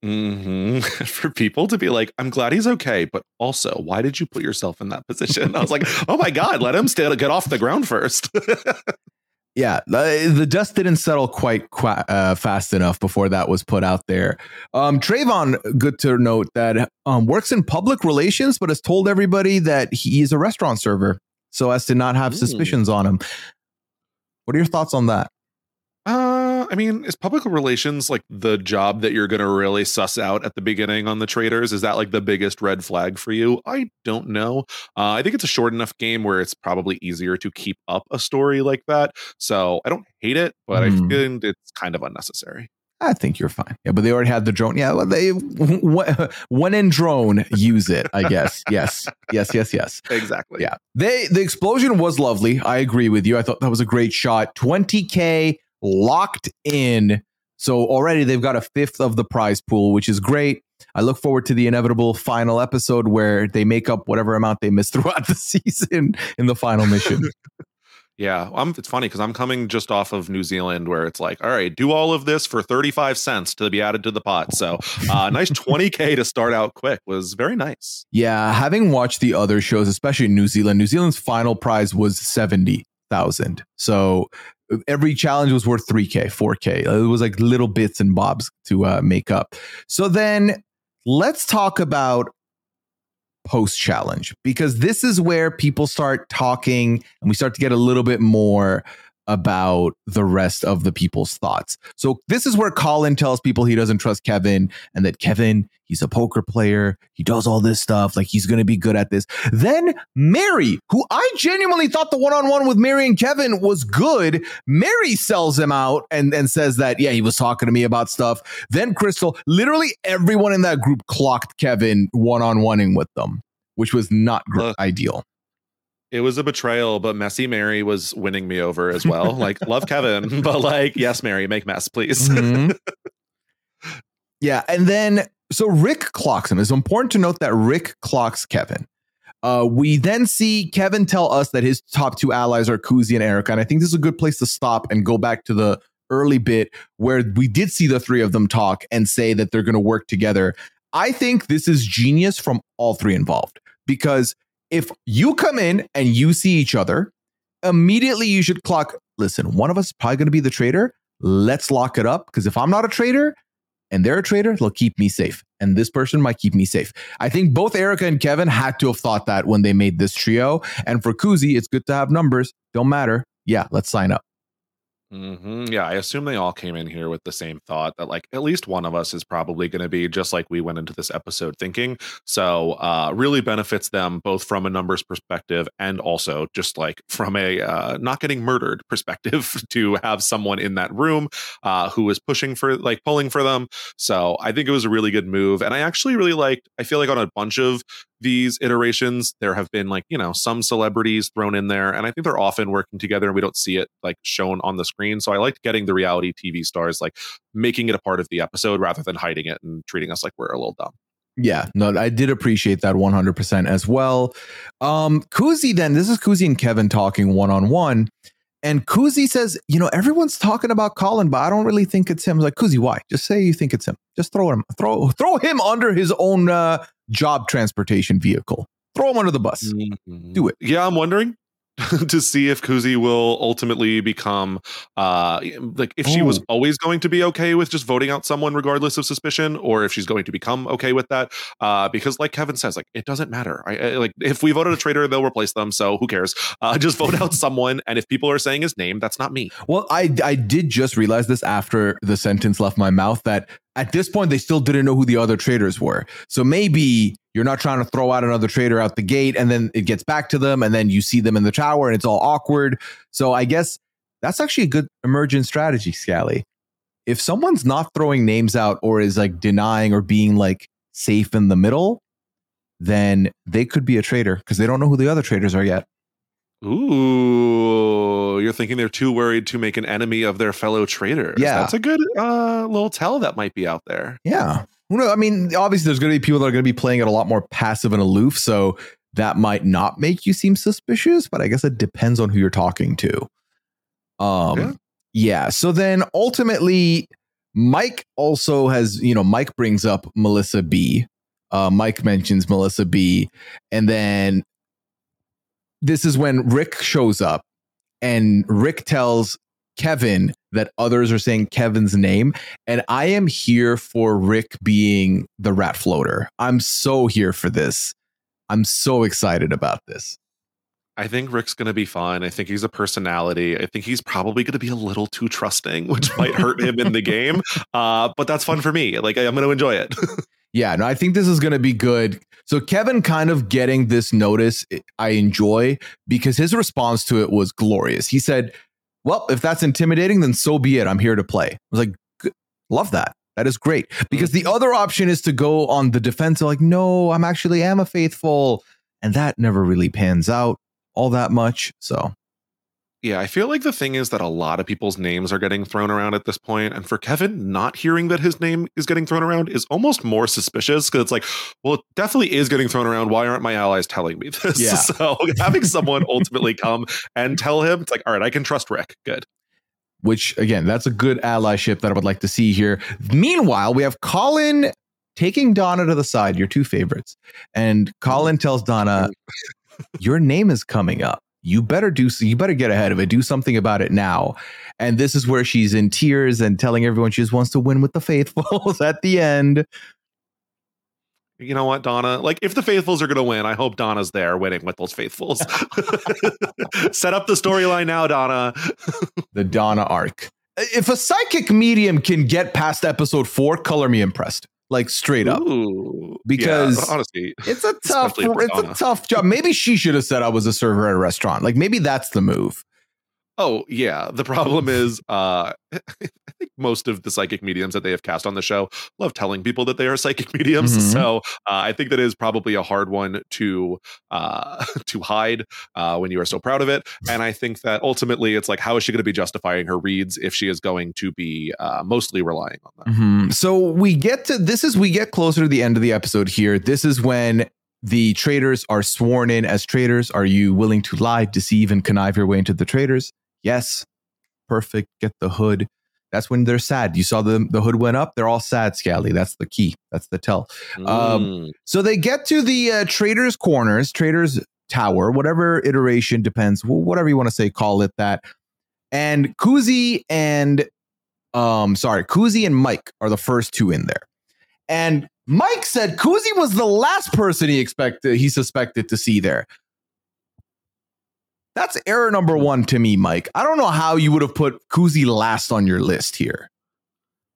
Mm-hmm. [LAUGHS] For people to be like, I'm glad he's okay, but also, why did you put yourself in that [LAUGHS] position? I was like, oh my god, let him stay, get off the ground first. [LAUGHS] yeah, the, dust didn't settle quite, quite uh, fast enough before that was put out there. Um, Trayvon, good to note that um, works in public relations, but has told everybody that he is a restaurant server, so as to not have mm. suspicions on him. What are your thoughts on that? I mean, is public relations like the job that you're going to really suss out at the beginning on the traitors? Is that like the biggest red flag for you? I don't know. Uh, I think it's a short enough game where it's probably easier to keep up a story like that. So I don't hate it, but mm. I hmm. feel it's kind of unnecessary. I think you're fine. Yeah, but they already had the drone. Yeah, well, they [LAUGHS] when in drone, use it. I guess. yes, yes, yes, yes. Exactly. Yeah. They the explosion was lovely. I agree with you. I thought that was a great shot. 20k locked in. So already they've got a fifth of the prize pool, which is great. I look forward to the inevitable final episode where they make up whatever amount they missed [LAUGHS] throughout the season in the final mission. [LAUGHS] Yeah, I'm, it's funny because I'm coming just off of New Zealand where it's like, all right, do all of this for 35 cents to be added to the pot. So, uh, nice [LAUGHS] 20K to start out quick was very nice. Yeah, having watched the other shows, especially in New Zealand, New Zealand's final prize was 70,000. So, every challenge was worth 3K, 4K. It was like little bits and bobs to uh, make up. So, then let's talk about post challenge because this is where people start talking and we start to get a little bit more about the rest of the people's thoughts. So this is where Colin tells people he doesn't trust Kevin and that Kevin, he's a poker player. He does all this stuff. Like he's going to be good at this. Then Mary, who I genuinely thought the one-on-one with Mary and Kevin was good. Mary sells him out and, and says that, yeah, he was talking to me about stuff. Then Crystal, literally everyone in that group clocked Kevin one-on-oneing with them, which was not gr- ideal. It was a betrayal, but Messy Mary was winning me over as well. [LAUGHS] like, love Kevin, [LAUGHS] but like, yes, Mary, make mess, please. Mm-hmm. [LAUGHS] yeah. And then, so Rick clocks him. It's important to note that Rick clocks Kevin. Uh, we then see Kevin tell us that his top two allies are Kuzi and Erica. And I think this is a good place to stop and go back to the early bit where we did see the three of them talk and say that they're going to work together. I think this is genius from all three involved because if you come in and you see each other, immediately you should clock. Listen, one of us is probably going to be the traitor. Let's lock it up because if I'm not a traitor and they're a traitor, they'll keep me safe. And this person might keep me safe. I think both Erica and Kevin had to have thought that when they made this trio. And for Kuzi, it's good to have numbers. Don't matter. Yeah, let's sign up. Mm-hmm. Yeah, I assume they all came in here with the same thought that like at least one of us is probably going to be just like we went into this episode thinking. So, uh, really benefits them both from a numbers perspective and also just like from a uh, not getting murdered perspective [LAUGHS] to have someone in that room uh, who is pushing for like pulling for them. So, I think it was a really good move, and I actually really liked. I feel like on a bunch of these iterations there have been like you know some celebrities thrown in there and i think they're often working together and we don't see it like shown on the screen so i liked getting the reality tv stars like making it a part of the episode rather than hiding it and treating us like we're a little dumb yeah, no, I did appreciate that 100% as well. Um, Kuzi then, this is Kuzi and Kevin talking one on one. And Kuzi says, you know, everyone's talking about Colin, but I don't really think it's him. like, Kuzi, why? Just say you think it's him. Just throw him, throw, throw him under his own uh, job transportation vehicle. Throw him under the bus. Mm-hmm. Do it. Yeah, I'm wondering. [LAUGHS] to see if Kuzi will ultimately become uh like if she was always going to be okay with just voting out someone regardless of suspicion or if she's going to become okay with that uh because like Kevin says like it doesn't matter. I, I like if we voted a traitor they'll replace them so who cares? Uh [LAUGHS] just vote out someone and if people are saying his name that's not me. Well I I did just realize this after the sentence left my mouth that at this point they still didn't know who the other traitors were. So maybe you're not trying to throw out another traitor out the gate and then it gets back to them and then you see them in the tower and it's all awkward. So I guess that's actually a good emergent strategy, Scally. If someone's not throwing names out or is like denying or being like safe in the middle, then they could be a traitor because they don't know who the other traitors are yet. Ooh, you're thinking they're too worried to make an enemy of their fellow traitors. Yeah. That's a good uh, little tell that might be out there. Yeah. I mean, obviously, there's going to be people that are going to be playing it a lot more passive and aloof. So that might not make you seem suspicious, but I guess it depends on who you're talking to. Um, yeah. yeah. So then ultimately, Mike also has, you know, Mike brings up Melissa B. Uh, Mike mentions Melissa B. And then this is when Rick shows up and Rick tells Kevin that others are saying Kevin's name. And I am here for Rick being the rat floater. I'm so here for this. I'm so excited about this. I think Rick's going to be fine. I think he's a personality. I think he's probably going to be a little too trusting, [LAUGHS] which might hurt him in the game. [LAUGHS] Uh, but that's fun for me. Like, I'm going to enjoy it. [LAUGHS] yeah, no, I think this is going to be good. So, Kevin kind of getting this notice, I enjoy because his response to it was glorious. He said, well, if that's intimidating, then so be it. I'm here to play. I was like, love that. That is great. Because mm-hmm. the other option is to go on the defensive, like, no, I'm actually am a faithful. And that never really pans out all that much. So Yeah, I feel like the thing is that a lot of people's names are getting thrown around at this point, and for Kevin not hearing that his name is getting thrown around is almost more suspicious because it's like, well, it definitely is getting thrown around. Why aren't my allies telling me this? Yeah. [LAUGHS] So having someone ultimately come and tell him, it's like, all right, I can trust Rick. Good. which again, that's a good allyship that I would like to see here. Meanwhile, we have Colin taking Donna to the side, your two favorites. And Colin tells Donna, Your name is coming up. You better do so. You better get ahead of it. Do something about it now. And this is where she's in tears and telling everyone she just wants to win with the faithfuls [LAUGHS] at the end. You know what, Donna? Like, if the faithfuls are going to win, I hope Donna's there winning with those faithfuls. [LAUGHS] Set up the storyline now, Donna. [LAUGHS] The Donna arc. If a psychic medium can get past episode four, color me impressed. Like straight up. Ooh, Because- yeah, honestly, It's a [LAUGHS] tough, it's a tough job. Maybe she should have said I was a server at a restaurant. Like maybe that's the move. Oh yeah, the problem is uh [LAUGHS] I think most of the psychic mediums that they have cast on the show love telling people that they are psychic [LAUGHS] mediums. Mhm. So uh, I think that is probably a hard one to uh [LAUGHS] to hide uh when you are so proud of it. And I think that ultimately it's like how is she going to be justifying her reads if she is going to be uh mostly relying on that? Mhm. So we get to this is we get closer to the end of the episode here. This is when the traitors are sworn in as traitors. Are you willing to lie, deceive, and connive your way into the traitors? Yes. Perfect. Get the hood. That's when they're sad. You saw the the hood went up. They're all sad, Scally. That's the key. That's the tell. Um, Mm. So they get to the uh, traitors' corners, traitors' tower, whatever iteration depends, whatever you want to say, call it that. And Kuzi and um, sorry, Kuzi and Mike are the first two in there. And Mike said Kuzi was the last person he expected, he suspected to see there. That's error number one to me, Mike. I don't know how you would have put Kuzi last on your list here.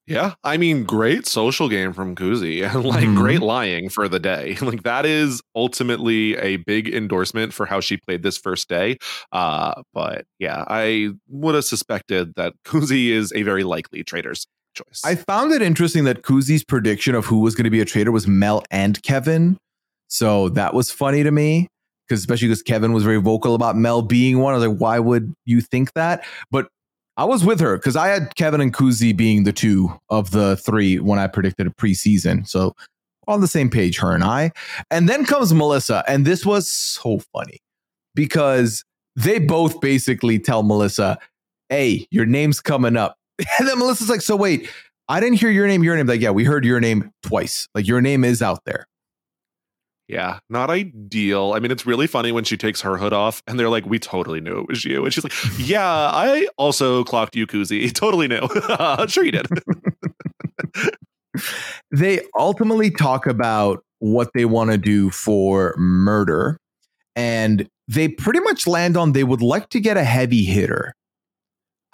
Yeah, I mean, great social game from Kuzi and [LAUGHS] like Mhm. great lying for the day. [LAUGHS] Like that is ultimately a big endorsement for how she played this first day. Uh, but yeah, I would have suspected that [LAUGHS] Kuzi is a very likely traitor's choice. I found it interesting that Kuzi's prediction of who was going to be a traitor was Mel and Kevin. So that was funny to me because especially because Kevin was very vocal about Mel being one. I was like, why would you think that? But I was with her because I had Kevin and Kuzi being the two of the three when I predicted a preseason. So on the same page, her and I. And then comes Melissa, and this was so funny because they both basically tell Melissa, "Hey, your name's coming up." [LAUGHS] And then Melissa's like, "So wait, I didn't hear your name. Your name, like, yeah, we heard your name twice. Like, your name is out there." Yeah, not ideal. I mean, it's really funny when she takes her hood off and they're like, "We totally knew it was you," and she's like, [LAUGHS] "Yeah, I also clocked you, Kuzi. [LAUGHS] Totally knew. [LAUGHS] sure you did." They ultimately talk about what they want to do for murder, and they pretty much land on they would like to get a heavy hitter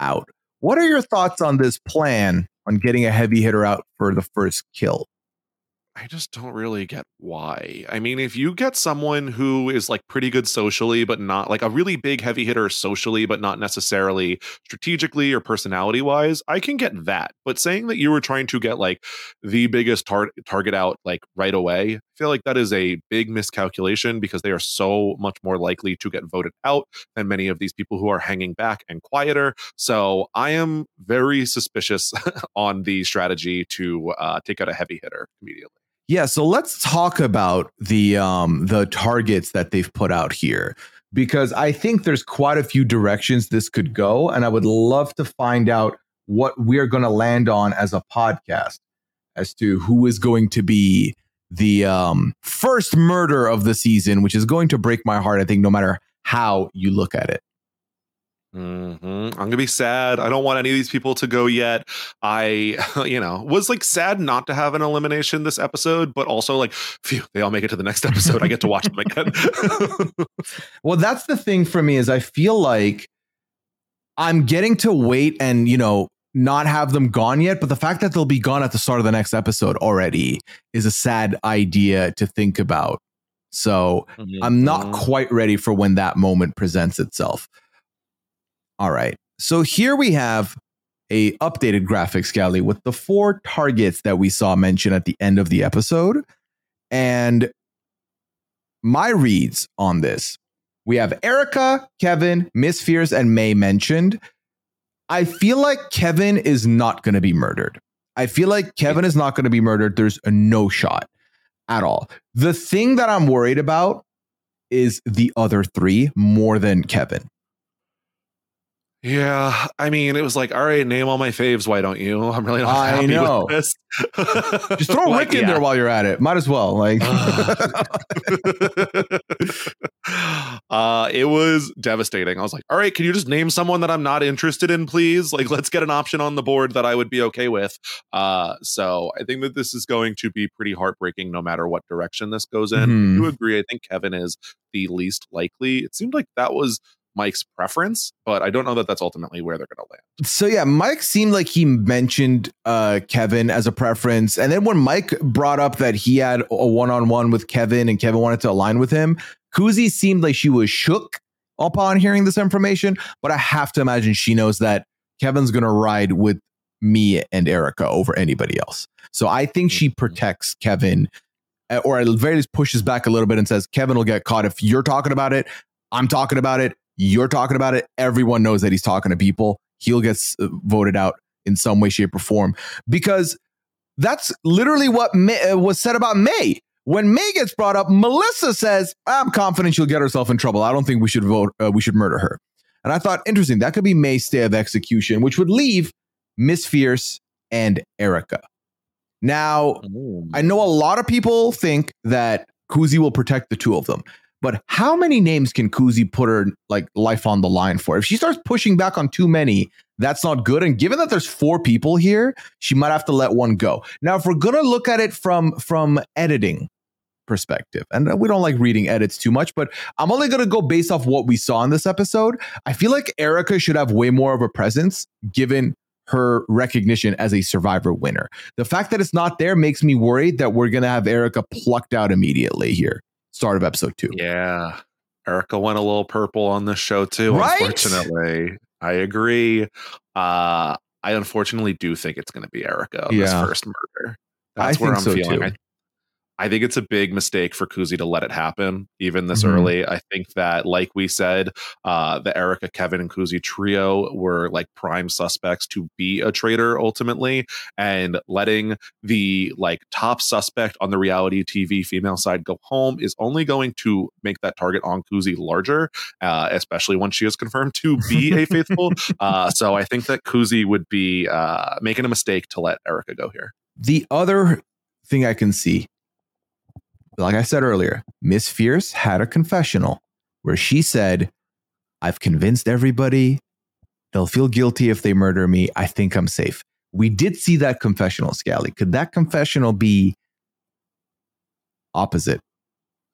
out. What are your thoughts on this plan on getting a heavy hitter out for the first kill? I just don't really get why. I mean, if you get someone who is like pretty good socially, but not like a really big heavy hitter socially, but not necessarily strategically or personality wise, I can get that. But saying that you were trying to get like the biggest tar- target out like right away, I feel like that is a big miscalculation because they are so much more likely to get voted out than many of these people who are hanging back and quieter. So I am very suspicious [LAUGHS] on the strategy to uh, take out a heavy hitter immediately. Yeah, so let's talk about the um the targets that they've put out here because I think there's quite a few directions this could go and I would love to find out what we're going to land on as a podcast as to who is going to be the um first murder of the season which is going to break my heart I think no matter how you look at it. Hmm I'm gonna be sad. I don't want any of these people to go yet. I, [LAUGHS] you know, was like sad not to have an elimination this episode, but also like, phew, they all make it to the next episode. I get to watch them again. [LAUGHS] Well, that's the thing for me is I feel like I'm getting to wait and you know not have them gone yet, but the fact that they'll be gone at the start of the next episode already is a sad idea to think about. So I'm not Mhm. quite ready for when that moment presents itself. All right. So here we have a updated graphics galley with the four targets that we saw mentioned at the end of the episode. And my reads on this We have Erica, Kevin, Miss Fierce, and May mentioned. I feel like Kevin is not going to be murdered. I feel like Kevin is not going to be murdered. There's a no shot at all. The thing that I'm worried about is the other three more than Kevin. Yeah, I mean, it was like, all right, name all my faves. Why don't you? [LAUGHS] I'm really not I know. with this. [LAUGHS] Just throw [LAUGHS] Like, Rick in yeah. there while you're at it. Might as well. Like, uh, it was devastating. I was like, all right, can you just name someone that I'm not interested in, please? Like, let's get an option on the board that I would be okay with. Uh, so I think that this is going to be pretty heartbreaking no matter what direction this goes in. Mhm. I do agree. I think Kevin is the least likely. It seemed like that was Mike's preference, but I don't know that that's ultimately where they're going to land. so yeah, Mike seemed like he mentioned uh, Kevin as a preference, and then when Mike brought up that he had a one-on-one with Kevin and Kevin wanted to align with him, Kuzi seemed like she was shook upon hearing this information. But I have to imagine she knows that Kevin's going to ride with me and Erica over anybody else. So I think she protects Kevin, uh, or at the very least pushes back a little bit and says Kevin will get caught if you're talking about it. I'm talking about it. You're talking about it. Everyone knows that he's talking to people. He'll get uh, voted out in some way, shape, or form because that's literally what May, uh, was said about May. When May gets brought up, Melissa says, "I'm confident she'll get herself in trouble. I don't think we should vote. Uh, we should murder her." And I thought, interesting. That could be May's stay of execution, which would leave Miss Fierce and Erica. Now, I know a lot of people think that Kuzi will protect the two of them, but how many names can Kuzi put her like life on the line for? If she starts pushing back on too many, that's not good. And given that there's four people here, she might have to let one go. Now, if we're gonna look at it from from editing perspective, and we don't like reading edits too much, but I'm only gonna go based off what we saw in this episode. I feel like Erica should have way more of a presence given her recognition as a survivor winner. The fact that it's not there makes me worried that we're gonna have Erica plucked out immediately here, start of episode two. Yeah. Erica went a little purple on this show too, Right? unfortunately. I agree. Uh I unfortunately do think it's gonna be Erica on this Yeah. first murder. I That's where think I'm so, feeling. too. I, I think it's a big mistake for Kuzi to let it happen, even this Mhm. early. I think that, like we said, uh, the Erica, Kevin, and Kuzi trio were like prime suspects to be a traitor ultimately, and letting the like top suspect on the reality TV female side go home is only going to make that target on Kuzi larger, uh, especially when she is confirmed to be a faithful. [LAUGHS] Uh, so I think that Kuzi would be uh, making a mistake to let Erica go here. The other thing I can see, like I said earlier, Miss Fierce had a confessional where she said, I've convinced everybody. They'll feel guilty if they murder me. I think I'm safe. We did see that confessional, Scally. Could that confessional be opposite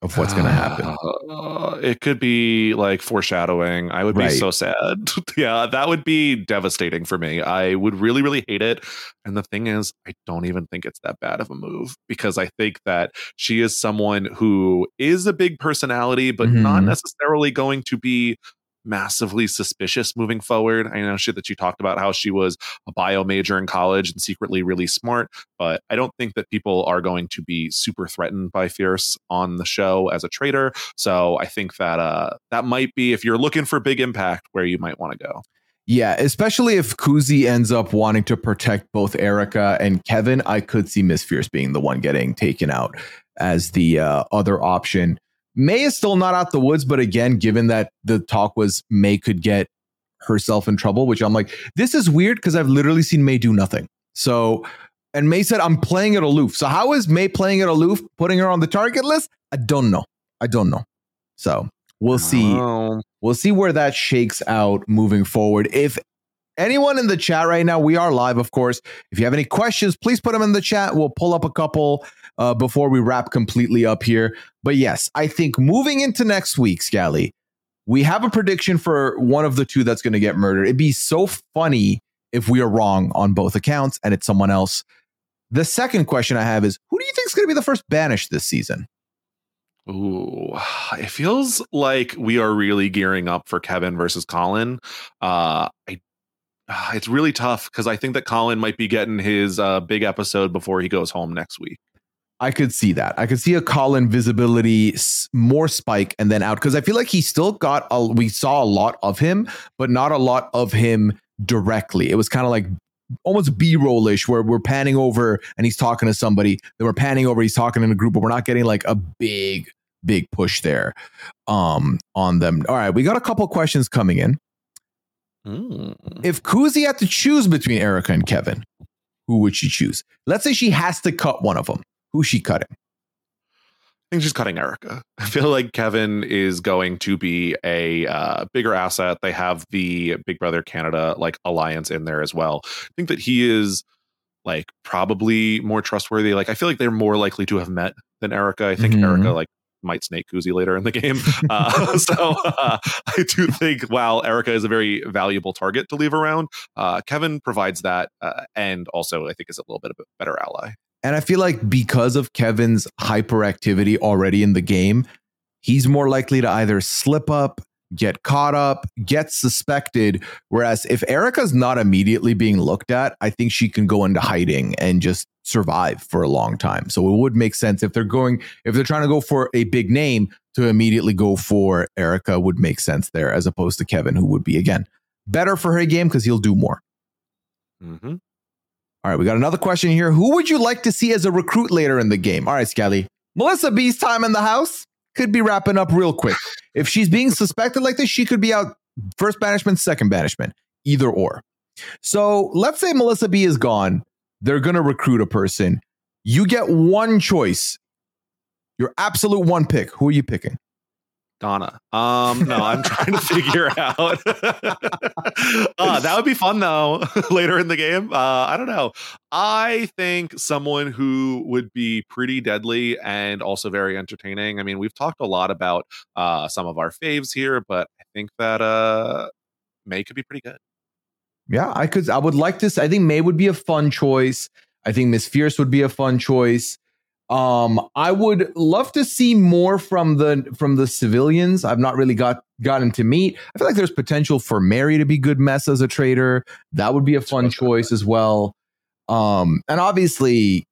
of what's going to happen? Uh, it could be like foreshadowing. I would be so sad. [LAUGHS] yeah, that would be devastating for me. I would really, really hate it. And the thing is, I don't even think it's that bad of a move because I think that she is someone who is a big personality, but not Mhm. necessarily going to be massively suspicious moving forward. I know shit that she talked about how she was a bio major in college and secretly really smart, but I don't think that people are going to be super threatened by Fierce on the show as a traitor. So I think that uh that might be if you're looking for big impact where you might want to go. Yeah, especially if Kuzi ends up wanting to protect both Erica and Kevin, I could see Miss Fierce being the one getting taken out as the uh, other option. May is still not out the woods, but again, given that the talk was May could get herself in trouble, which I'm like, this is weird because I've literally seen May do nothing. So, and May said, I'm playing it aloof. So, how is May playing it aloof, putting her on the target list? I don't know. I don't know. So, we'll see Oh, we'll see where that shakes out moving forward. If anyone in the chat right now, we are live, of course. If you have any questions, please put them in the chat. We'll pull up a couple uh, before we wrap completely up here. But yes, I think moving into next week, Scally, we have a prediction for one of the two that's going to get murdered. It'd be so funny if we are wrong on both accounts and it's someone else. The second question I have is who do you think is going to be the first banished this season? Ooh, [SIGHS] it feels like we are really gearing up for Kevin versus Colin. Uh, I, it's really tough because I think that Colin might be getting his uh, big episode before he goes home next week. I could see that. I could see a Colin visibility more spike and then out because I feel like he still got a. We saw a lot of him, but not a lot of him directly. It was kind of like almost b-rollish where we're panning over and he's talking to somebody then we're panning over he's talking in a group but we're not getting like a big big push there um on them all right we got a couple questions coming in Mm. if Kuzi had to choose between Erica and Kevin, who would she choose? Let's say she has to cut one of them. Who's she cutting? I think she's cutting Erica. I feel like Kevin is going to be a uh, bigger asset. They have the Big Brother Canada like alliance in there as well. I think that he is like probably more trustworthy. Like I feel like they're more likely to have met than Erica. I think Mhm. Erica like might snake Kuzi later in the game. [LAUGHS] Uh, [LAUGHS] so uh, I do think while Erica is a very valuable target to leave around, uh, Kevin provides that, uh, and also I think is a little bit of a better ally. And I feel like because of Kevin's hyperactivity already in the game, he's more likely to either slip up, get caught up, get suspected. Whereas if Erica's not immediately being looked at, I think she can go into hiding and just survive for a long time. So it would make sense if they're going, if they're trying to go for a big name, to immediately go for Erica would make sense there as opposed to Kevin, who would be again better for her game because he'll do more. hmm All right, we got another question here. Who would you like to see as a recruit later in the game? All right, Scally. Melissa B's time in the house could be wrapping up real quick. If she's being suspected like this, she could be out first banishment, second banishment, either or. So let's say Melissa B is gone. They're going to recruit a person. You get one choice, your absolute one pick. Who are you picking? Donna. Um, no, I'm trying to figure [LAUGHS] out. uh, that would be fun though. [LAUGHS] later in the game, uh, I don't know. I think someone who would be pretty deadly and also very entertaining. I mean, we've talked a lot about uh, some of our faves here, but I think that uh, May could be pretty good. Yeah, I could. I would like this. I think May would be a fun choice. I think Miss Fierce would be a fun choice. Um, I would love to see more from the from the civilians. I've not really got gotten to meet. I feel like there's potential for Mary to be good mess as a traitor. That would be a fun what I thought. choice as well. Um, and obviously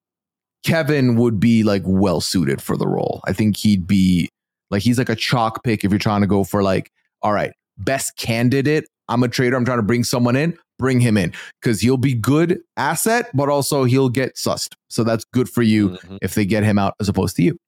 Kevin would be like well suited for the role. I think he'd be like he's like a chalk pick if you're trying to go for like, all right, best candidate. I'm a traitor. I'm trying to bring someone in. Bring him in because he'll be good asset, but also he'll get sussed. So that's good for you Mhm. if they get him out as opposed to you.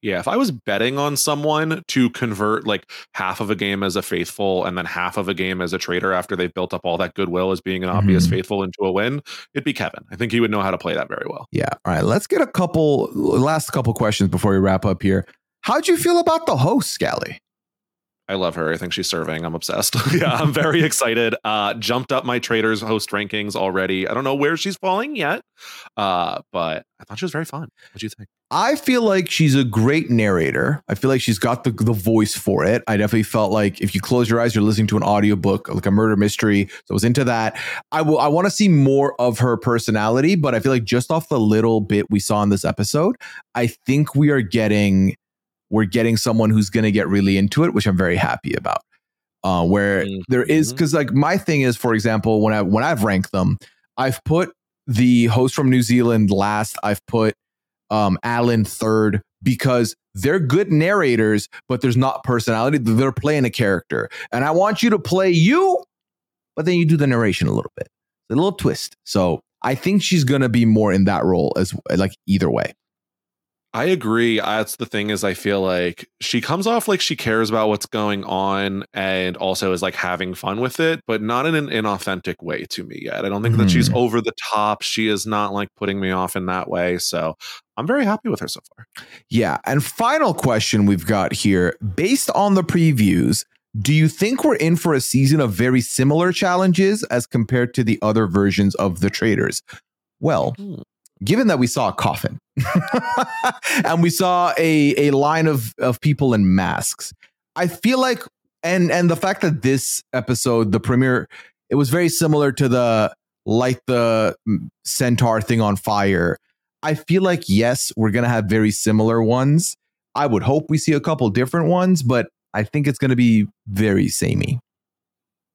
Yeah, if I was betting on someone to convert like half of a game as a faithful and then half of a game as a traitor after they've built up all that goodwill as being an obvious Mhm. faithful into a win, it'd be Kevin. I think he would know how to play that very well. Yeah. All right. Let's get a couple last couple questions before we wrap up here. How'd you feel about the host, Scally? I love her. I think she's serving. I'm obsessed. [LAUGHS] yeah, I'm very excited. Uh, jumped up my traitors host rankings already. I don't know where she's falling yet, uh, but I thought she was very fun. What do you think? I feel like she's a great narrator. I feel like she's got the, the voice for it. I definitely felt like if you close your eyes, you're listening to an audiobook, like a murder mystery. So I was into that. I will I want to see more of her personality, but I feel like just off the little bit we saw in this episode, I think we are getting we're getting someone who's gonna get really into it, which I'm very happy about. Uh, where there is because like my thing is, for example, when I when I've ranked them, I've put the host from New Zealand last. I've put um, Alan third because they're good narrators, but there's not personality. They're playing a character, and I want you to play you, but then you do the narration a little bit, a little twist. So I think she's gonna be more in that role as like either way. I agree. That's the thing is I feel like she comes off like she cares about what's going on and also is like having fun with it, but not in an inauthentic way to me yet. I don't think that she's over the top. She is not like putting me off in that way. So I'm very happy with her so far. Yeah. And final question we've got here based on the previews, do you think we're in for a season of very similar challenges as compared to the other versions of the traitors? Well, Hmm. Given that we saw a coffin [LAUGHS] and we saw a, a line of, of people in masks, I feel like and and the fact that this episode, the premiere, it was very similar to the light the centaur thing on fire. I feel like yes, we're gonna have very similar ones. I would hope we see a couple different ones, but I think it's gonna be very samey.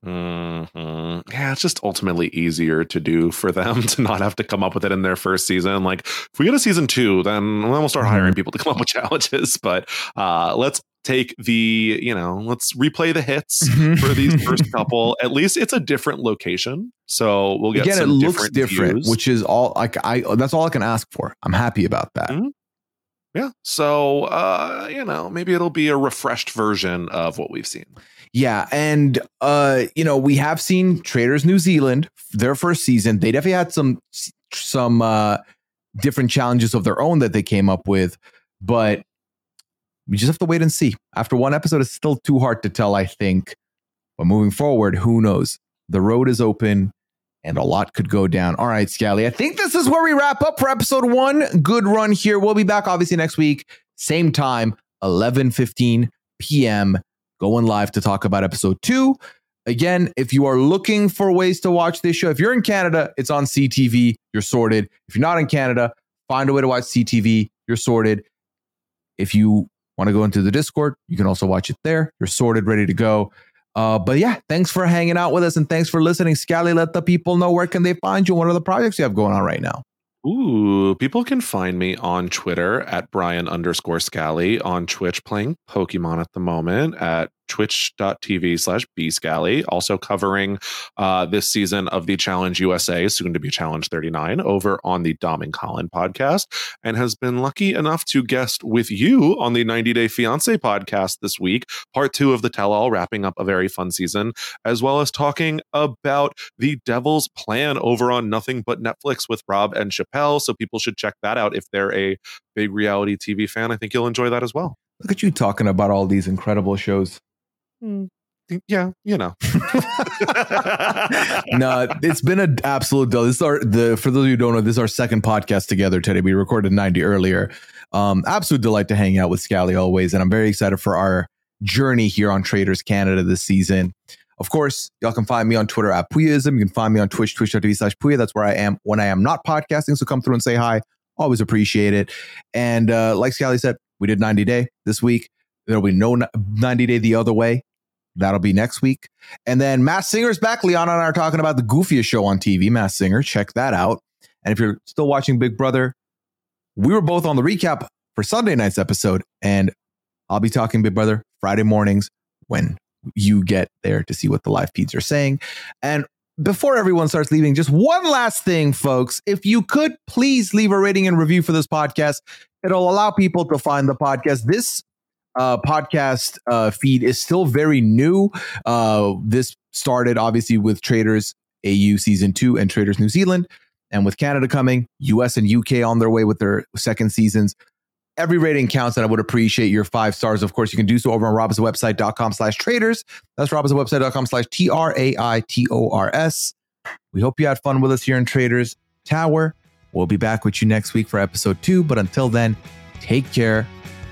Hmm Yeah, it's just ultimately easier to do for them [LAUGHS] to not have to come up with it in their first season. Like, if we get a season two, then, then we'll start hiring people to come up with [LAUGHS] challenges. But uh, let's take the, you know, let's replay the hits for these first [LAUGHS] couple. At least it's a different location, so we'll get Again, it looks different, different, which is all like I. That's all I can ask for. I'm happy about that. Mhm. yeah. So uh, you know, maybe it'll be a refreshed version of what we've seen. Yeah, and uh, you know, we have seen Traitors New Zealand their first season. They definitely had some some uh different challenges of their own that they came up with, but we just have to wait and see. After one episode, it's still too hard to tell, I think. But moving forward, who knows? The road is open and a lot could go down. All right, Scally. I think this is where we wrap up for episode one. Good run here. We'll be back obviously next week, same time, 11 15 p.m going live to talk about episode two. Again, if you are looking for ways to watch this show, if you're in Canada, it's on CTV, you're sorted. If you're not in Canada, find a way to watch CTV, you're sorted. If you want to go into the Discord, you can also watch it there. You're sorted, ready to go. Uh, but yeah, thanks for hanging out with us and thanks for listening. Scally, let the people know where can they find you what are the projects you have going on right now. Ooh, people can find me on Twitter at Brian underscore Scally, on Twitch playing Pokemon at the moment at twitch.tv slash bscally, also covering uh, this season of the Challenge USA, soon to be Challenge 39, over on the Dom and Colin podcast, and has been lucky enough to guest with you on the 90 Day Fiance podcast this week, part two of the tell all, wrapping up a very fun season, as well as talking about the Devil's Plan over on Nothing But Netflix with Rob and Chappelle. So people should check that out if they're a big reality TV fan. I think you'll enjoy that as well. Look at you talking about all these incredible shows. Yeah, you know. [LAUGHS] no, it's been an absolute deal. This is our the for those of you who don't know, this is our second podcast together today. We recorded 90 earlier. Um, absolute delight to hang out with Scally always, and I'm very excited for our journey here on Traitors Canada this season. Of course, y'all can find me on Twitter at Pooyaism. You can find me on Twitch, twitch.tv slash Pooya. That's where I am when I am not podcasting. So come through and say hi. Always appreciate it. And uh, like Scally said, we did 90 day this week. There'll be no 90 day the other way. That'll be next week. And then Masked Singer's back. Leon and I are talking about the goofiest show on TV, Masked Singer. Check that out. And if you're still watching Big Brother, we were both on the recap for Sunday night's episode. And I'll be talking Big Brother Friday mornings when you get there to see what the live feeds are saying. And before everyone starts leaving, just one last thing, folks. If you could please leave a rating and review for this podcast, it'll allow people to find the podcast. This uh, podcast uh, feed is still very new. Uh, this started obviously with Traitors AU season two and Traitors New Zealand. And with Canada coming, US and UK on their way with their second seasons. Every rating counts, and I would appreciate your five stars. Of course, you can do so over on robhasawebsite.com slash traitors. That's robhasawebsite.com slash T R A I T O R S. We hope you had fun with us here in Traitors Tower. We'll be back with you next week for episode two. But until then, take care.